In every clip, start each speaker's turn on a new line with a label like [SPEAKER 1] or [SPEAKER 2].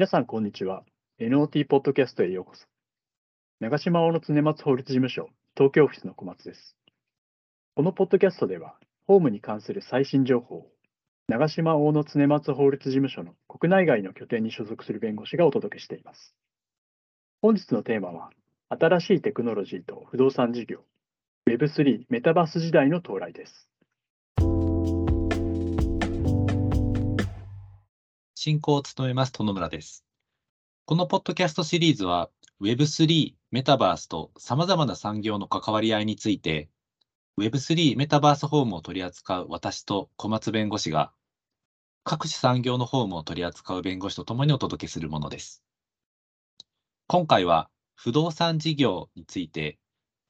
[SPEAKER 1] 皆さん、こんにちは。NOT ポッドキャストへようこそ。長島大野常松法律事務所、東京オフィスの小松です。このポッドキャストでは、ホームに関する最新情報を、長島大野常松法律事務所の国内外の拠点に所属する弁護士がお届けしています。本日のテーマは、新しいテクノロジーと不動産事業、Web3 メタバース時代の到来です。
[SPEAKER 2] 進行を務めます、殿村です。このポッドキャストシリーズは Web3、メタバースと様々な産業の関わり合いについて Web3 メタバースホームを取り扱う私と小松弁護士が各種産業のホームを取り扱う弁護士とともにお届けするものです。今回は不動産事業について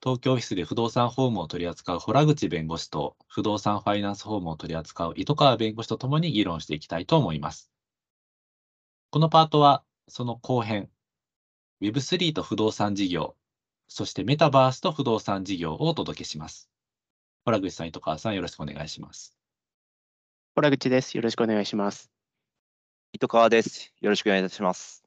[SPEAKER 2] 東京オフィスで不動産ホームを取り扱う洞口弁護士と不動産ファイナンスホームを取り扱う糸川弁護士とともに議論していきたいと思います。このパートはその後編、Web3 と不動産事業、そしてメタバースと不動産事業をお届けします。洞口さん、糸川さん、よろしくお願いします。
[SPEAKER 3] 洞口です。よろしくお願いします。
[SPEAKER 4] 糸川です。よろしくお願いいたします。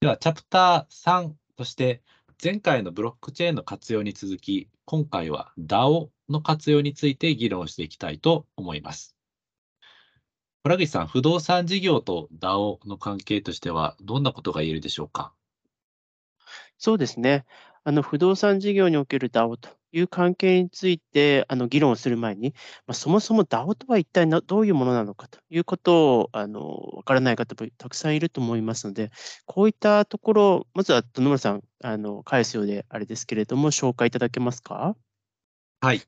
[SPEAKER 2] では、チャプター3として、前回のブロックチェーンの活用に続き、今回は DAO の活用について議論していきたいと思います。村口さん、不動産事業と DAO の関係としては、どんなことが言えるでしょうか？
[SPEAKER 3] そうですね。あの不動産事業における DAO という関係についてあの議論をする前に、まあ、そもそも DAO とは一体どういうものなのかということをあの分からない方もたくさんいると思いますので、こういったところ、まずは野村さん、あの返すようであれですけれども、紹介いただけますか？
[SPEAKER 2] はい。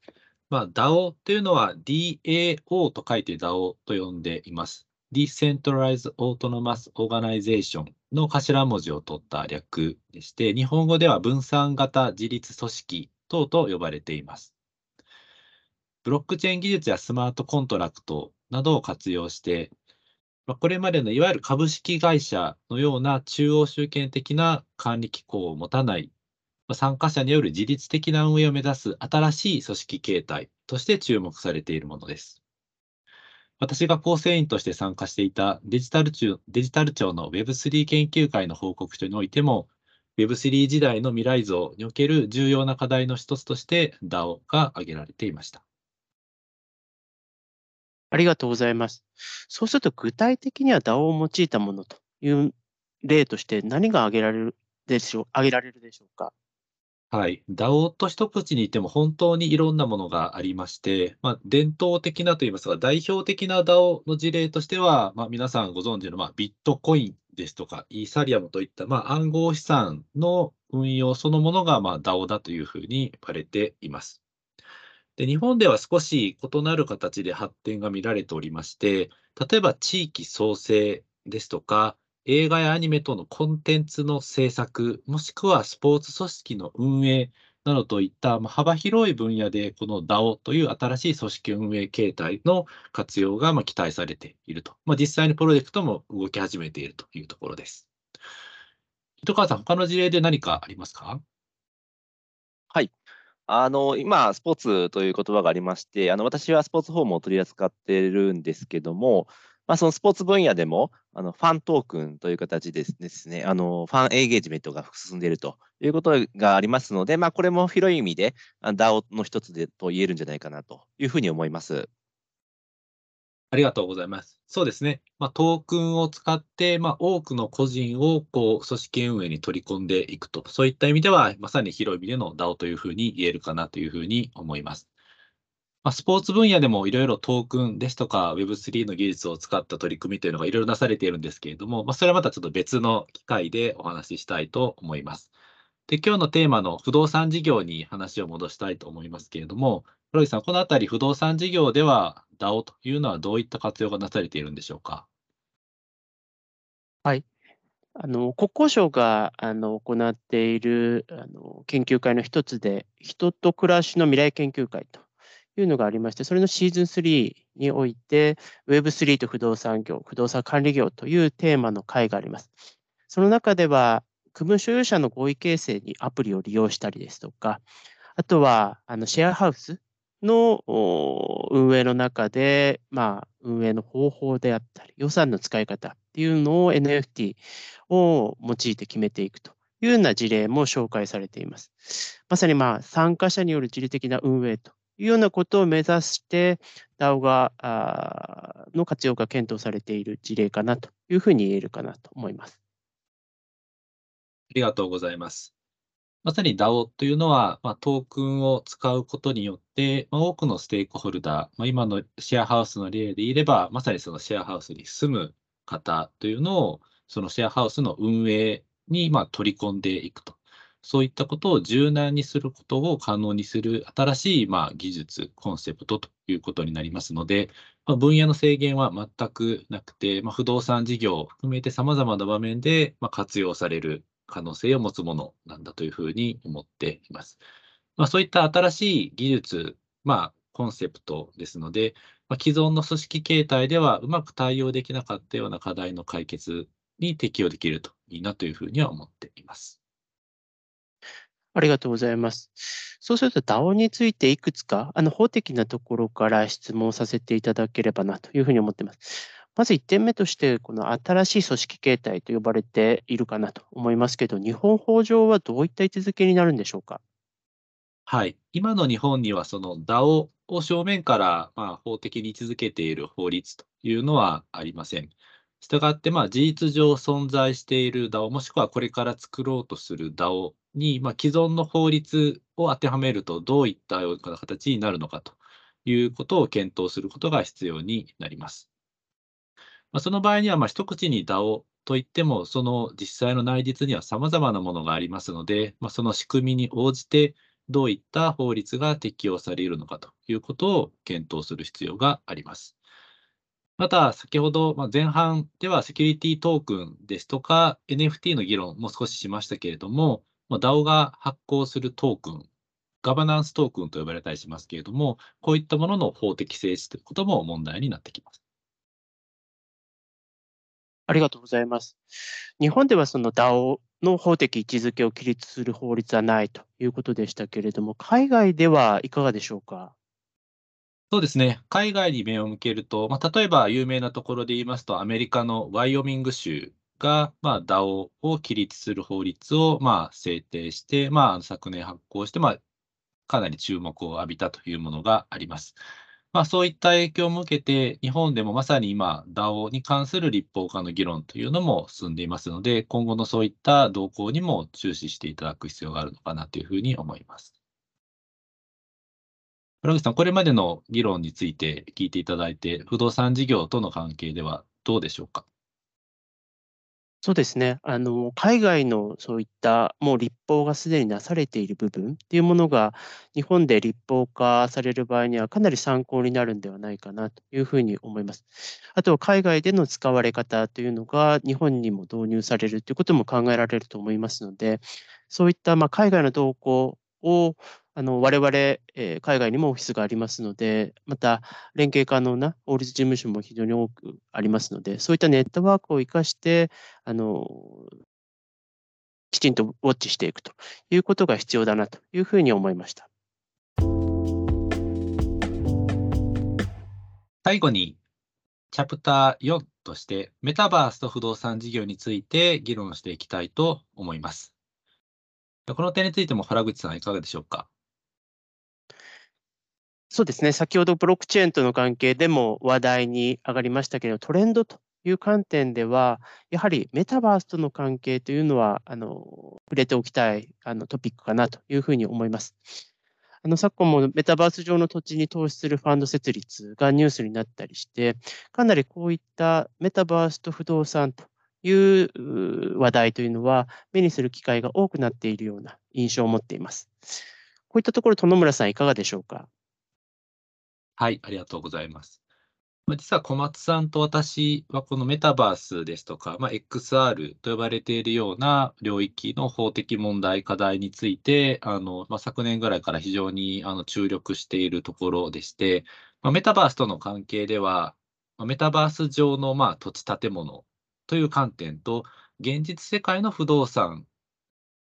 [SPEAKER 2] まあ、DAO っていうのは DAO と書いて DAO と呼んでいます。Decentralized Autonomous Organization の頭文字を取った略でして、日本語では分散型自立組織等と呼ばれています。ブロックチェーン技術やスマートコントラクトなどを活用して、これまでのいわゆる株式会社のような中央集権的な管理機構を持たない参加者による自律的な運営を目指す新しい組織形態として注目されているものです。私が構成員として参加していたデジタル庁デジタル庁の Web3 研究会の報告書においても、Web3 時代の未来像における重要な課題の一つとして DAO が挙げられていました。
[SPEAKER 3] ありがとうございます。そうすると具体的には DAO を用いたものという例として何が挙げられるでしょう挙げられるでしょうか？
[SPEAKER 2] はい。DAO と一口に言っても本当にいろんなものがありまして、まあ、伝統的なといいますか、代表的な DAO の事例としては、まあ、皆さんご存知の、まあ、ビットコインですとか、イーサリアムといった、まあ、暗号資産の運用そのものが、まあ、DAO だというふうに言われています。で、日本では少し異なる形で発展が見られておりまして、例えば地域創生ですとか、映画やアニメ等のコンテンツの制作、もしくはスポーツ組織の運営などといった幅広い分野で、この DAO という新しい組織運営形態の活用が期待されていると。まあ、実際にプロジェクトも動き始めているというところです。糸川さん、他の事例で何かありますか？
[SPEAKER 4] はい。あの今、スポーツという言葉がありまして、あの私はスポーツフォームを取り扱っているんですけども、まあ、そのスポーツ分野でも、あのファントークンという形でですね、あのファンエーゲージメントが進んでいるということがありますので、まあ、これも広い意味で DAO の一つでと言えるんじゃないかなというふうに思います。
[SPEAKER 2] ありがとうございます。そうですね。まあ、トークンを使って、まあ、多くの個人をこう組織運営に取り込んでいくと、そういった意味では、まさに広い意味での DAO というふうに言えるかなというふうに思います。まあ、スポーツ分野でもいろいろトークンですとか Web3 の技術を使った取り組みというのがいろいろなされているんですけれども、まあ、それはまたちょっと別の機会でお話ししたいと思います。で、今日のテーマの不動産事業に話を戻したいと思いますけれども、黒井さん、このあたり不動産事業では DAO というのはどういった活用がなされているんでしょうか？
[SPEAKER 3] はい。あの国交省があの行っているあの研究会の一つで、人と暮らしの未来研究会というのがありまして、それのシーズン3において、Web3 と不動産業、不動産管理業というテーマの会があります。その中では、区分所有者の合意形成にアプリを利用したりですとか、あとはあのシェアハウスの運営の中で、まあ、運営の方法であったり、予算の使い方っていうのを NFT を用いて決めていくというような事例も紹介されています。まさにまあ参加者による自律的な運営というようなことを目指して DAO があの活用が検討されている事例かなというふうに言えるかなと思います。
[SPEAKER 2] ありがとうございます。まさに DAO というのは、まあ、トークンを使うことによって、まあ、多くのステークホルダー、まあ、今のシェアハウスの例で言えば、まさにそのシェアハウスに住む方というのを、そのシェアハウスの運営にまあ取り込んでいくと。そういったことを柔軟にすることを可能にする新しいまあ技術、コンセプトということになりますので、まあ、分野の制限は全くなくて、まあ、不動産事業を含めて様々な場面でまあ活用される可能性を持つものなんだというふうに思っています。まあ、そういった新しい技術、まあ、コンセプトですので、まあ、既存の組織形態ではうまく対応できなかったような課題の解決に適用できるといいなというふうには思っています。
[SPEAKER 3] ありがとうございます。そうすると DAO についていくつかあの法的なところから質問させていただければなというふうに思っています。まず1点目として、この新しい組織形態と呼ばれているかなと思いますけど、日本法上はどういった位置づけになるんでしょうか？
[SPEAKER 2] はい。今の日本には、その DAO を正面からまあ法的に位置づけている法律というのはありません。したがって、まあ、事実上存在している DAO、もしくはこれから作ろうとする DAO に、まあ、既存の法律を当てはめると、どういったような形になるのかということを検討することが必要になります。まあ、その場合には、まあ、一口に DAO といっても、その実際の内実には様々なものがありますので、まあ、その仕組みに応じて、どういった法律が適用されるのかということを検討する必要があります。また、先ほどま前半ではセキュリティトークンですとか NFT の議論も少ししましたけれども、ま DAO が発行するトークン、ガバナンストークンと呼ばれたりしますけれども、こういったものの法的性質ということも問題になってきます。
[SPEAKER 3] ありがとうございます。日本ではその DAO の法的位置づけを規律する法律はないということでしたけれども、海外ではいかがでしょうか？
[SPEAKER 2] そうですね。海外に目を向けると、まあ、例えば有名なところで言いますと、アメリカのワイオミング州が、まあ、DAO を規律する法律を、まあ、制定して、まあ、昨年発行して、まあ、かなり注目を浴びたというものがあります。まあ、そういった影響を受けて、日本でもまさに今、DAO に関する立法化の議論というのも進んでいますので、今後のそういった動向にも注視していただく必要があるのかなというふうに思います。村口さん、これまでの議論について聞いていただいて、不動産事業との関係ではどうでしょうか？
[SPEAKER 3] そうですね。あの、海外のそういったもう立法がすでになされている部分っていうものが、日本で立法化される場合にはかなり参考になるんではないかなというふうに思います。あとは海外での使われ方というのが日本にも導入されるということも考えられると思いますので、そういったまあ海外の動向をあの我々、えー、海外にもオフィスがありますので、また連携可能な法律事務所も非常に多くありますので、そういったネットワークを生かして、あのきちんとウォッチしていくということが必要だなというふうに思いました。
[SPEAKER 2] 最後に、チャプター4として、メタバースと不動産事業について議論していきたいと思います。この点についても原口さん、いかがでしょうか？
[SPEAKER 3] そうですね、先ほどブロックチェーンとの関係でも話題に上がりましたけど、トレンドという観点では、やはりメタバースとの関係というのは、あの触れておきたいあのトピックかなというふうに思います。あの昨今もメタバース上の土地に投資するファンド設立がニュースになったりして、かなりこういったメタバースと不動産という話題というのは、目にする機会が多くなっているような印象を持っています。こういったところ、殿村さん、いかがでしょうか？
[SPEAKER 2] はい、ありがとうございます。実は小松さんと私はこのメタバースですとか、まあ、XR と呼ばれているような領域の法的問題、課題について、あのまあ、昨年ぐらいから非常にあの注力しているところでして、まあ、メタバースとの関係では、まあ、メタバース上のまあ土地建物という観点と、現実世界の不動産、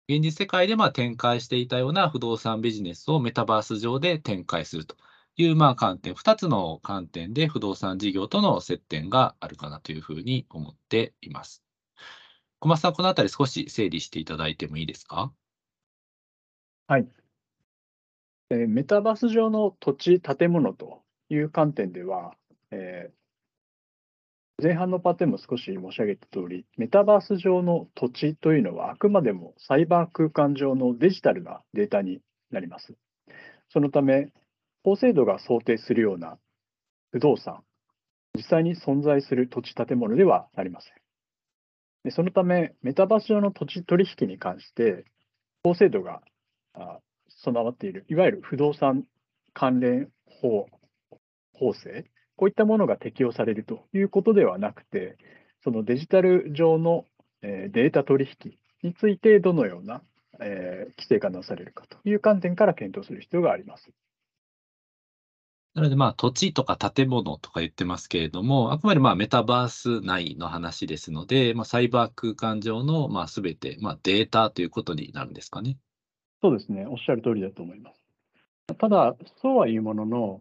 [SPEAKER 2] 現実世界でまあ展開していたような不動産ビジネスをメタバース上で展開すると。いうまあ観点、2つの観点で不動産事業との接点があるかなというふうに思っています。小松さん、このあたり少し整理していただいてもいいですか？
[SPEAKER 1] はい。えー、メタバース上の土地、建物という観点では、えー、前半のパーテンも少し申し上げた通り、メタバース上の土地というのはあくまでもサイバー空間上のデジタルなデータになります。そのため、法制度が想定するような不動産、実際に存在する土地、建物ではありません。でそのため、メタバース上の土地取引に関して、法制度が備わっている、いわゆる不動産関連法法制、こういったものが適用されるということではなくて、そのデジタル上のデータ取引についてどのような規制がなされるかという観点から検討する必要があります。
[SPEAKER 2] なので、まあ、土地とか建物とか言ってますけれども、あくまでまあメタバース内の話ですので、まあ、サイバー空間上のまあ全て、まあ、データということになるんですかね。
[SPEAKER 1] そうですね、おっしゃる通りだと思います。ただ、そうはいうものの、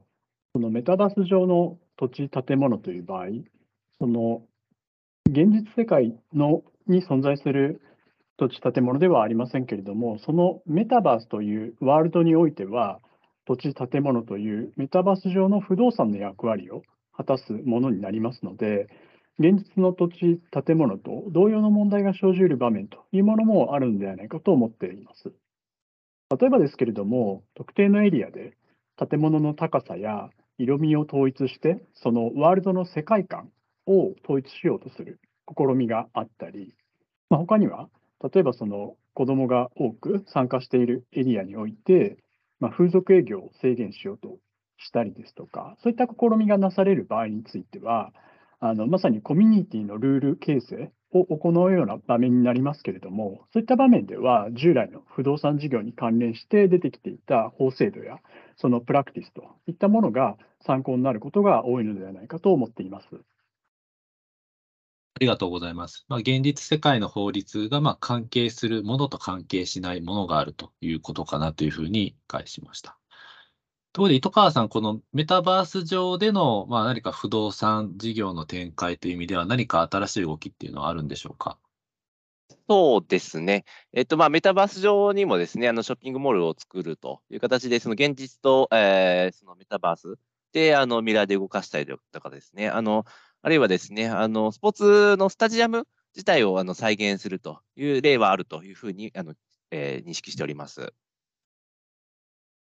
[SPEAKER 1] そのメタバース上の土地、建物という場合、その現実世界のに存在する土地、建物ではありませんけれども、そのメタバースというワールドにおいては、土地、建物というメタバース上の不動産の役割を果たすものになりますので、現実の土地、建物と同様の問題が生じる場面というものもあるのではないかと思っています。例えばですけれども、特定のエリアで建物の高さや色味を統一して、そのワールドの世界観を統一しようとする試みがあったり、まあ、他には、例えばその子どもが多く参加しているエリアにおいて、まあ、風俗営業を制限しようとしたりですとか、そういった試みがなされる場合については、あのまさにコミュニティのルール形成を行うような場面になりますけれども、そういった場面では、従来の不動産事業に関連して出てきていた法制度や、そのプラクティスといったものが参考になることが多いのではないかと思っています。あ
[SPEAKER 2] りがとうございます。まあ、現実世界の法律がま関係するものと関係しないものがあるということかなというふうに理解しました。ところで、糸川さん、このメタバース上での、まあ、何か不動産事業の展開という意味では、何か新しい動きっていうのはあるんでしょうか？
[SPEAKER 4] そうですね。えっと、まあ、メタバース上にもですね、あの、ショッピングモールを作るという形で、その現実と、えー、そのメタバースで、あの、ミラーで動かしたりとかですね、あの、あるいはですね、あの、スポーツのスタジアム自体をあの再現するという例はあるというふうに、あの、えー、認識しております。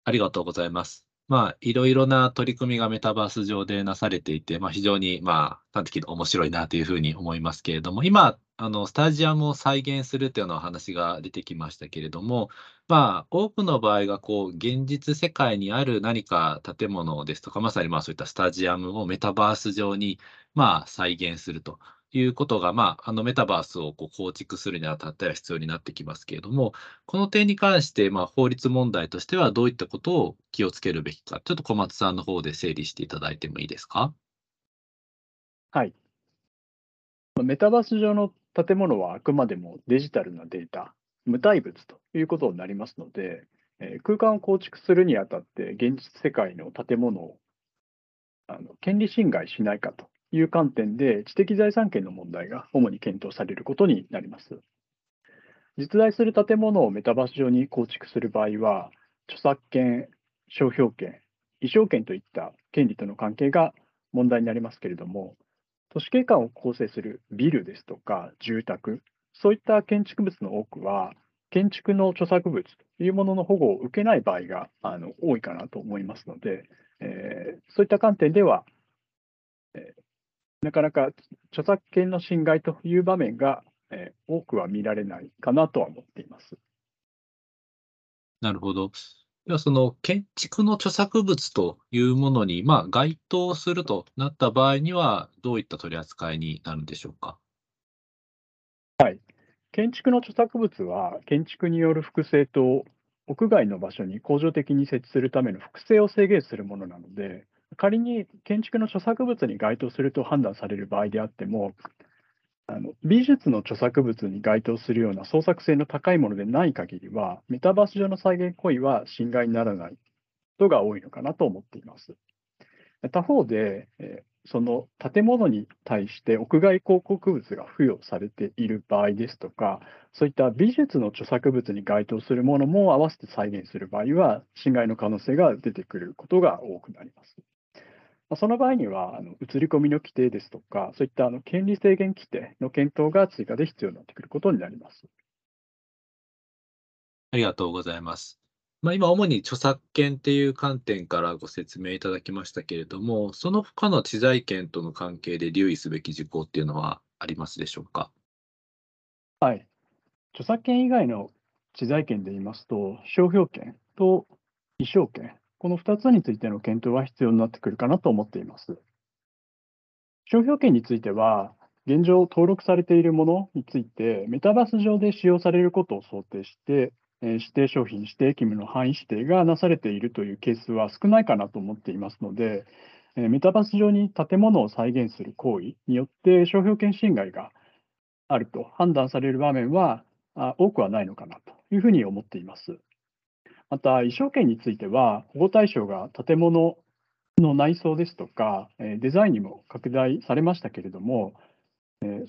[SPEAKER 2] ありがとうございます。まあ、いろいろな取り組みがメタバース上でなされていて、まあ、非常に、まあ、端的に面白いなというふうに思いますけれども、今、あのスタジアムを再現するというような話が出てきましたけれども、まあ、多くの場合がこう現実世界にある何か建物ですとか、まさにまあそういったスタジアムをメタバース上にまあ再現するということが、まあ、あのメタバースをこう構築するにあたっては必要になってきますけれども、この点に関して、まあ、法律問題としてはどういったことを気をつけるべきか、ちょっと小松さんの方で整理していただいてもいいですか？
[SPEAKER 1] はい。メタバース上の建物はあくまでもデジタルなデータ、無体物ということになりますので、え空間を構築するにあたって、現実世界の建物をあの権利侵害しないかという観点で、知的財産権の問題が主に検討されることになります。実在する建物をメタバース上に構築する場合は、著作権、商標権、衣装権といった権利との関係が問題になりますけれども、都市景観を構成するビルですとか住宅、そういった建築物の多くは、建築の著作物というものの保護を受けない場合があの多いかなと思いますので、えー、そういった観点では、えー、なかなか著作権の侵害という場面が、えー、多くは見られないかなとは思っています。
[SPEAKER 2] なるほど。では、その建築の著作物というものに、まあ、該当するとなった場合には、どういった取り扱いになるんでしょうか？
[SPEAKER 1] はい。建築の著作物は、建築による複製と屋外の場所に恒常的に設置するための複製を制限するものなので、仮に建築の著作物に該当すると判断される場合であっても、あの美術の著作物に該当するような創作性の高いものでない限りは、メタバース上の再現行為は侵害にならないことが多いのかなと思っています。他方で、その建物に対して屋外広告物が付与されている場合ですとか、そういった美術の著作物に該当するものも合わせて再現する場合は、侵害の可能性が出てくることが多くなります。その場合には、あの映り込みの規定ですとか、そういったあの権利制限規定の検討が追加で必要になってくることになります。
[SPEAKER 2] ありがとうございます。まあ、今、主に著作権っていう観点からご説明いただきましたけれども、その他の知財権との関係で留意すべき事項っていうのはありますでしょうか？
[SPEAKER 1] はい。著作権以外の知財権で言いますと、商標権と衣装権、この2つについての検討は必要になってくるかなと思っています。商標権については、現状登録されているものについて、メタバース上で使用されることを想定して、指定商品、指定義務の範囲指定がなされているというケースは少ないかなと思っていますので、メタバース上に建物を再現する行為によって商標権侵害があると判断される場面は多くはないのかなというふうに思っています。また、衣装権については、保護対象が建物の内装ですとか、デザインにも拡大されましたけれども、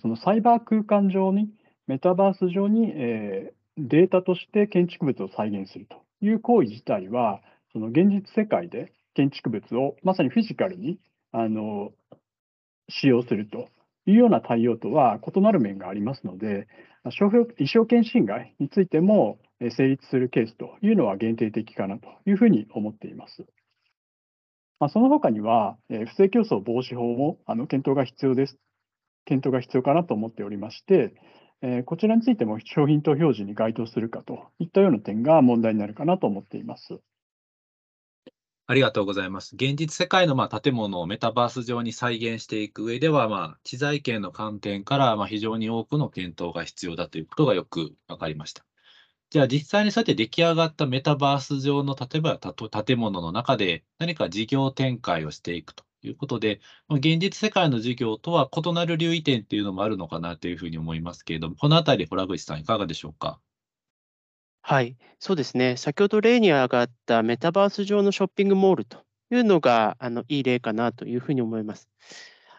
[SPEAKER 1] そのサイバー空間上に、メタバース上にデータとして建築物を再現するという行為自体は、その現実世界で建築物をまさにフィジカルにあの使用するというような対応とは異なる面がありますので、衣装権侵害についても成立するケースというのは限定的かなというふうに思っています。まあ、その他には、不正競争防止法もあの検討が必要です。検討が必要かなと思っておりまして、えこちらについても商品と表示に該当するかといったような点が問題になるかなと思っています。
[SPEAKER 2] ありがとうございます。現実世界のまあ建物をメタバース上に再現していく上では、まあ、知財権の観点からまあ非常に多くの検討が必要だということがよく分かりました。じゃあ実際にそうやって出来上がったメタバース上の例えば建物の中で何か事業展開をしていくということで、現実世界の授業とは異なる留意点っていうのもあるのかなというふうに思いますけれども、このあたり、洞口さん、いかがでしょうか？
[SPEAKER 3] はい、そうですね。先ほど例に上がったメタバース上のショッピングモールというのがあのいい例かなというふうに思います。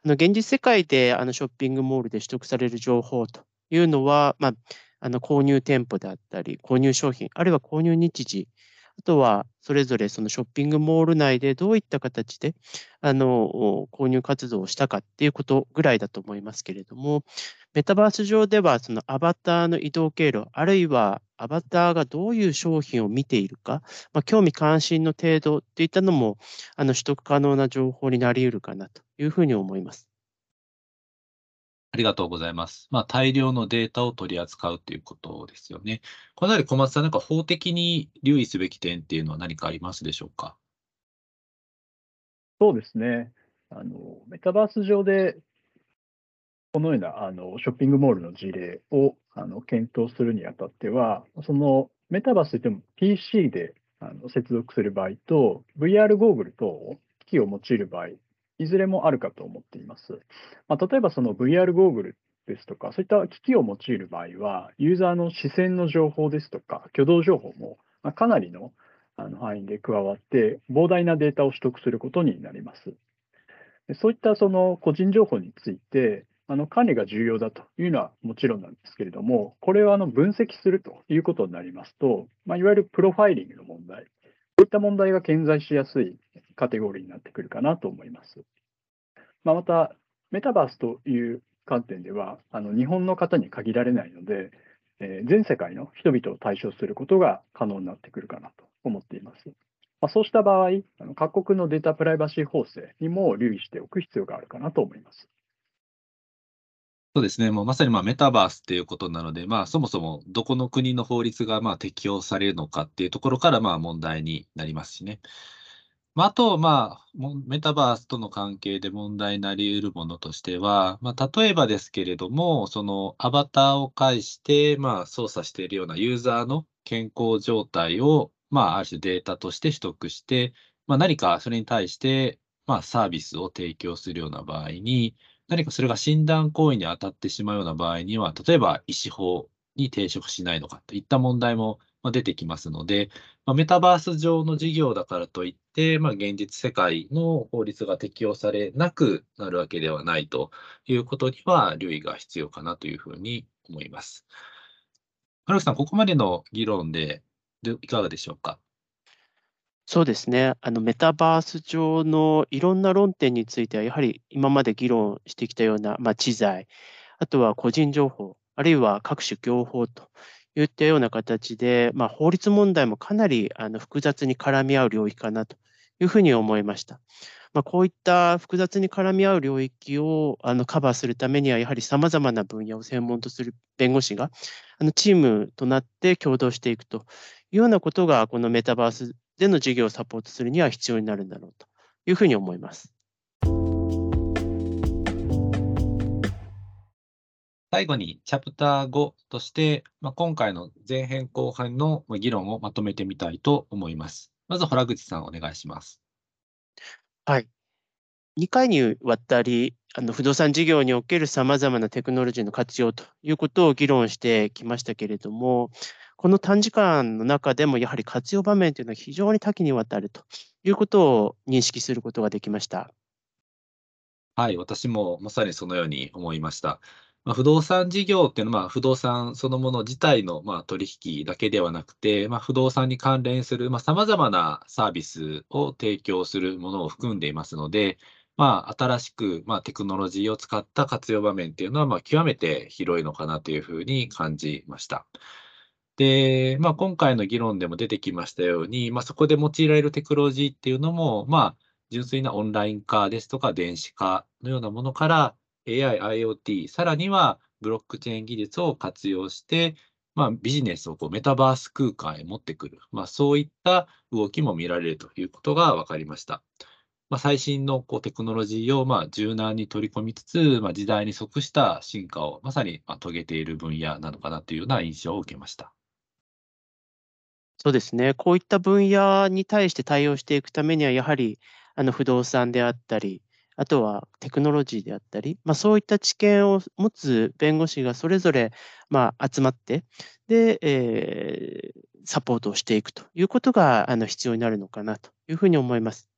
[SPEAKER 3] あの現実世界であのショッピングモールで取得される情報というのは、まあ、あの購入店舗であったり、購入商品、あるいは購入日時、あとは、それぞれそのショッピングモール内でどういった形であの購入活動をしたかっていうことぐらいだと思いますけれども、メタバース上ではそのアバターの移動経路、あるいはアバターがどういう商品を見ているか、まあ、興味関心の程度といったのもあの取得可能な情報になり得るかなというふうに思います。
[SPEAKER 2] ありがとうございます。まあ、大量のデータを取り扱うということですよね。このあたり、小松さん、なんか法的に留意すべき点っていうのは何かありますでしょうか？
[SPEAKER 1] そうですね。あのメタバース上で、このようなあのショッピングモールの事例をあの検討するにあたっては、そのメタバースといっても PC であの接続する場合と、VR ゴーグル等機器を用いる場合いずれもあるかと思っています。まあ、例えばその VR ゴーグルですとか、そういった機器を用いる場合は、ユーザーの視線の情報ですとか、挙動情報もかなりの範囲で加わって、膨大なデータを取得することになります。そういったその個人情報について、あの管理が重要だというのはもちろんなんですけれども、これをあの分析するということになりますと、まあ、いわゆるプロファイリングの問題、こういった問題が顕在しやすいカテゴリーになってくるかなと思います。まあ、また、メタバースという観点では、あの日本の方に限られないので、えー、全世界の人々を対象することが可能になってくるかなと思っています。まあ、そうした場合、あの各国のデータプライバシー法制にも留意しておく必要があるかなと思います。
[SPEAKER 2] そうですね、もうまさにまあメタバースっていうことなので、まあ、そもそもどこの国の法律がまあ適用されるのかっていうところからまあ問題になりますしね。あ、と、まあ、メタバースとの関係で問題になり得るものとしては、まあ、例えばですけれども、そのアバターを介して、まあ、操作しているようなユーザーの健康状態を、まあ、ある種データとして取得して、まあ、何かそれに対して、まあ、サービスを提供するような場合に、何かそれが診断行為に当たってしまうような場合には、例えば医師法に抵触しないのかといった問題も、出てきますので、まあ、メタバース上の事業だからといって、まあ、現実世界の法律が適用されなくなるわけではないということには留意が必要かなというふうに思います。原口さん、ここまでの議論ででいかがでしょうか？
[SPEAKER 3] そうですね。あのメタバース上のいろんな論点については、やはり今まで議論してきたような、まあ、知財、あとは個人情報、あるいは各種業法といったような形で、まあ、法律問題もかなりあの複雑に絡み合う領域かなというふうに思いました。まあ、こういった複雑に絡み合う領域をあのカバーするためには、やはりさまざまな分野を専門とする弁護士があのチームとなって共同していくというようなことが、このメタバースでの事業をサポートするには必要になるんだろうというふうに思います。
[SPEAKER 2] 最後に、チャプター5として、まあ、今回の前編後編の議論をまとめてみたいと思います。まず、洞口さん、お願いします。
[SPEAKER 3] はい。2回にわたり、あの不動産事業におけるさまざまなテクノロジーの活用ということを議論してきましたけれども、この短時間の中でもやはり活用場面というのは非常に多岐にわたるということを認識することができました。
[SPEAKER 2] はい、私もまさにそのように思いました。まあ、不動産事業っていうのは、ま、不動産そのもの自体のまあ取引だけではなくて、まあ、不動産に関連するさまざ、まなサービスを提供するものを含んでいますので、まあ、新しくまあテクノロジーを使った活用場面っていうのはまあ極めて広いのかなというふうに感じました。で、まあ、今回の議論でも出てきましたように、まあ、そこで用いられるテクノロジーっていうのも、まあ、純粋なオンライン化ですとか電子化のようなものから、AI、IoT、さらにはブロックチェーン技術を活用して、まあ、ビジネスをこうメタバース空間へ持ってくる、まあ、そういった動きも見られるということが分かりました。まあ、最新のこうテクノロジーをまあ柔軟に取り込みつつ、まあ、時代に即した進化をまさにまあ遂げている分野なのかなというような印象を受けました。
[SPEAKER 3] そうですね。こういった分野に対して対応していくためには、やはりあの不動産であったり、あとはテクノロジーであったり、まあ、そういった知見を持つ弁護士がそれぞれまあ集まって、で、えーサポートをしていくということがあの必要になるのかなというふうに思います。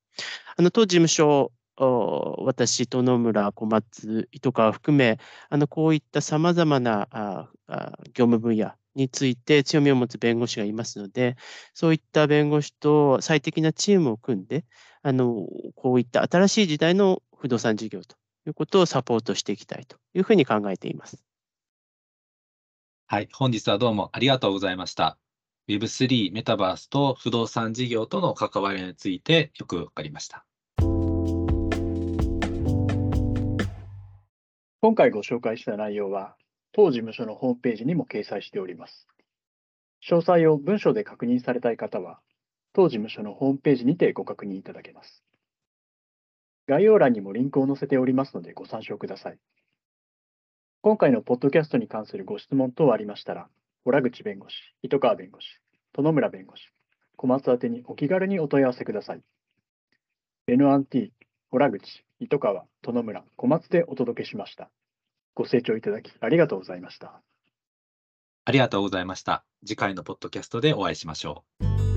[SPEAKER 3] あの当事務所、私、殿村、小松、糸川含め、あのこういったさまざまなああ業務分野について強みを持つ弁護士がいますので、そういった弁護士と最適なチームを組んで、あのこういった新しい時代の不動産事業ということをサポートしていきたいというふうに考えています。
[SPEAKER 2] はい、本日はどうもありがとうございました。Web3、メタバースと不動産事業との関わりについてよくわかりました。
[SPEAKER 1] 今回ご紹介した内容は、当事務所のホームページにも掲載しております。詳細を文書で確認されたい方は、当事務所のホームページにてご確認いただけます。概要欄にもリンクを載せておりますのでご参照ください。今回のポッドキャストに関するご質問等ありましたら、洞口弁護士、糸川弁護士、殿村弁護士、小松宛にお気軽にお問い合わせください。N1T、洞口、糸川、殿村、小松でお届けしました。ご清聴いただきありがとうございました。
[SPEAKER 2] ありがとうございました。次回のポッドキャストでお会いしましょう。